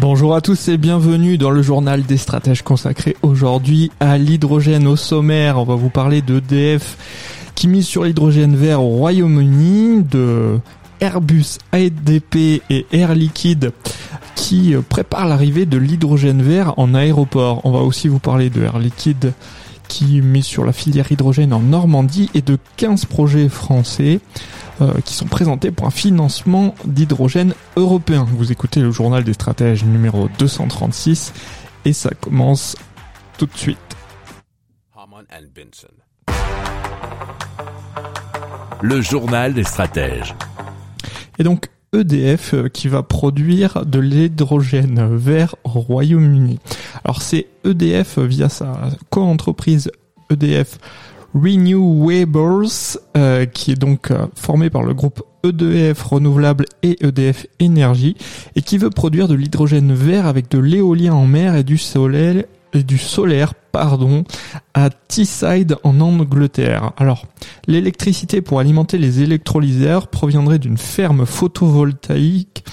Bonjour à tous et bienvenue dans le journal des stratèges consacré aujourd'hui à l'hydrogène au sommaire. On va vous parler d'EDF qui mise sur l'hydrogène vert au Royaume-Uni, de Airbus, ADP et Air Liquide qui préparent l'arrivée de l'hydrogène vert en aéroport. On va aussi vous parler de Air Liquide qui mise sur la filière hydrogène en Normandie et de 15 projets français euh, qui sont présentés pour un financement d'hydrogène européen. Vous écoutez le journal des stratèges numéro 236 et ça commence tout de suite. Le journal des stratèges. Et donc EDF euh, qui va produire de l'hydrogène vert au Royaume-Uni. Alors c'est EDF via sa co-entreprise EDF Renewables euh, qui est donc euh, formé par le groupe EDF Renouvelable et EDF Énergie et qui veut produire de l'hydrogène vert avec de l'éolien en mer et du et du solaire pardon à Teesside en Angleterre. Alors, l'électricité pour alimenter les électrolyseurs proviendrait d'une ferme photovoltaïque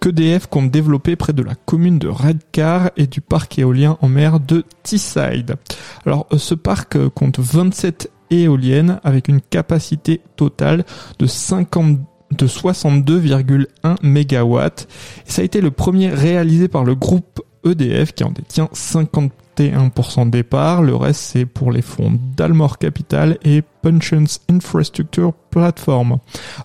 qu'EDF compte développer près de la commune de Redcar et du parc éolien en mer de Teesside. Alors, ce parc compte 27 éoliennes avec une capacité totale de 50 de 62,1 MW. Ça a été le premier réalisé par le groupe EDF qui en détient 51% des. Le reste, c'est pour les fonds Dalmor Capital et Pensions Infrastructure Platform.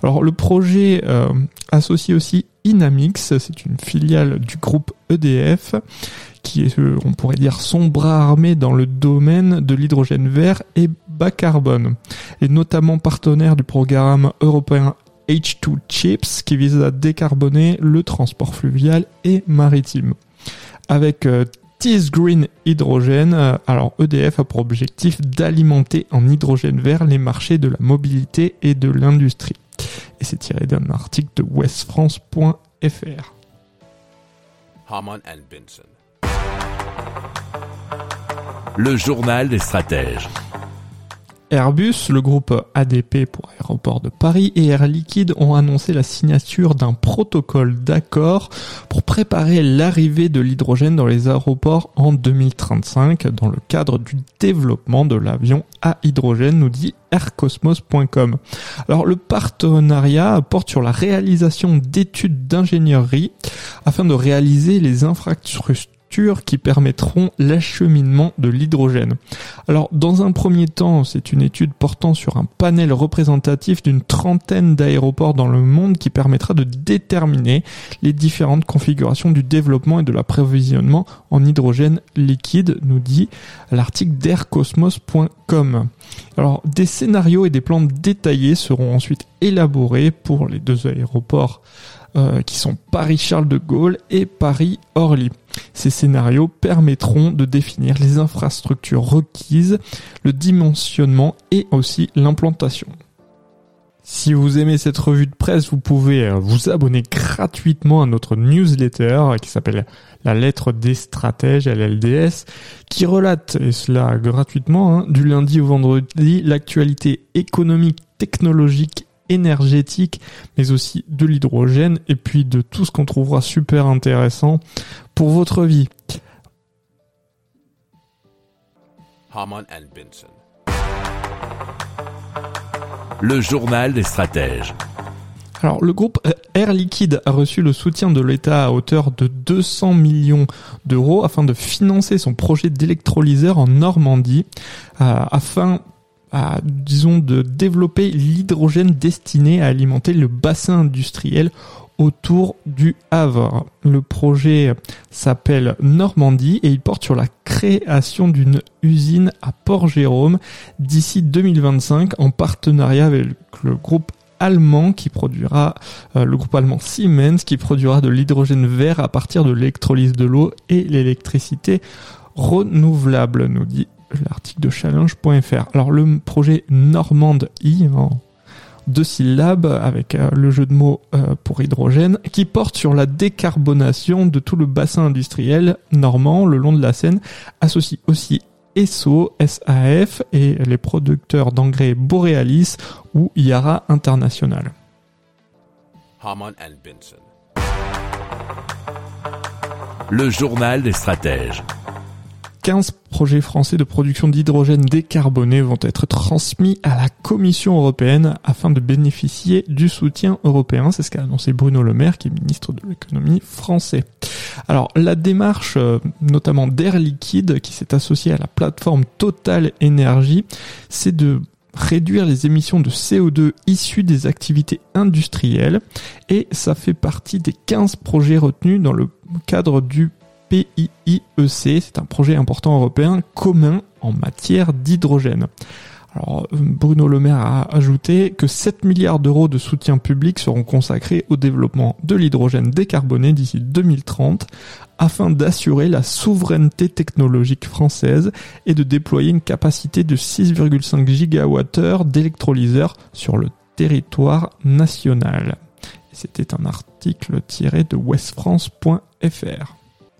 Alors, le projet euh, associe aussi Inamix, c'est une filiale du groupe EDF qui est, euh, on pourrait dire, son bras armé dans le domaine de l'hydrogène vert et bas carbone, et notamment partenaire du programme européen H2 Chips qui vise à décarboner le transport fluvial et maritime. Avec euh, Tees Green Hydrogène, euh, alors EDF a pour objectif d'alimenter en hydrogène vert les marchés de la mobilité et de l'industrie. Et c'est tiré d'un article de westfrance.fr. Le journal des stratèges. Airbus, le groupe ADP pour Aéroport de Paris et Air Liquide ont annoncé la signature d'un protocole d'accord pour préparer l'arrivée de l'hydrogène dans les aéroports en 2035 dans le cadre du développement de l'avion à hydrogène, nous dit aircosmos.com. Alors le partenariat porte sur la réalisation d'études d'ingénierie afin de réaliser les infrastructures qui permettront l'acheminement de l'hydrogène. Alors, dans un premier temps, c'est une étude portant sur un panel représentatif d'une trentaine d'aéroports dans le monde qui permettra de déterminer les différentes configurations du développement et de l'approvisionnement en hydrogène liquide, nous dit l'article d'aircosmos.com. Alors, des scénarios et des plans détaillés seront ensuite élaborés pour les deux aéroports euh, qui sont Paris-Charles de Gaulle et Paris-Orly. Ces scénarios permettront de définir les infrastructures requises, le dimensionnement et aussi l'implantation. Si vous aimez cette revue de presse, vous pouvez euh, vous abonner gratuitement à notre newsletter qui s'appelle La lettre des stratèges, LLDS, qui relate, et cela gratuitement, hein, du lundi au vendredi, l'actualité économique, technologique énergétique, mais aussi de l'hydrogène et puis de tout ce qu'on trouvera super intéressant pour votre vie. Le journal des stratèges. Alors, le groupe Air Liquide a reçu le soutien de l'État à hauteur de 200 millions d'euros afin de financer son projet d'électrolyseur en Normandie, euh, afin à, disons, de développer l'hydrogène destiné à alimenter le bassin industriel autour du Havre. Le projet s'appelle Normandie et il porte sur la création d'une usine à Port-Jérôme d'ici 2025 en partenariat avec le groupe allemand qui produira, euh, le groupe allemand Siemens qui produira de l'hydrogène vert à partir de l'électrolyse de l'eau et l'électricité renouvelable, nous dit l'article de challenge.fr. Alors le projet Normande I, en deux syllabes avec euh, le jeu de mots euh, pour hydrogène, qui porte sur la décarbonation de tout le bassin industriel normand le long de la Seine, associe aussi ESSO, SAF et les producteurs d'engrais Borealis ou Yara International. Le journal des stratèges. 15 projets français de production d'hydrogène décarboné vont être transmis à la Commission européenne afin de bénéficier du soutien européen. C'est ce qu'a annoncé Bruno Le Maire, qui est ministre de l'économie français. Alors, la démarche, euh, notamment d'Air Liquide, qui s'est associée à la plateforme Total Energy, c'est de réduire les émissions de CO2 issues des activités industrielles et ça fait partie des 15 projets retenus dans le cadre du PIIEC, c'est un projet important européen commun en matière d'hydrogène. Alors, Bruno Le Maire a ajouté que 7 milliards d'euros de soutien public seront consacrés au développement de l'hydrogène décarboné d'ici 2030 afin d'assurer la souveraineté technologique française et de déployer une capacité de 6,5 gigawattheures d'électrolyseurs sur le territoire national. C'était un article tiré de westfrance.fr.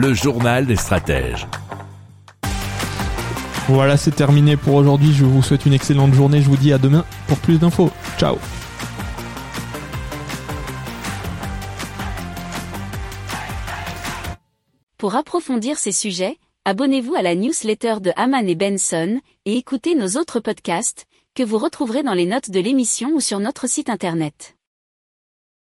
Le journal des stratèges. Voilà, c'est terminé pour aujourd'hui. Je vous souhaite une excellente journée. Je vous dis à demain pour plus d'infos. Ciao Pour approfondir ces sujets, abonnez-vous à la newsletter de Haman et Benson et écoutez nos autres podcasts que vous retrouverez dans les notes de l'émission ou sur notre site internet.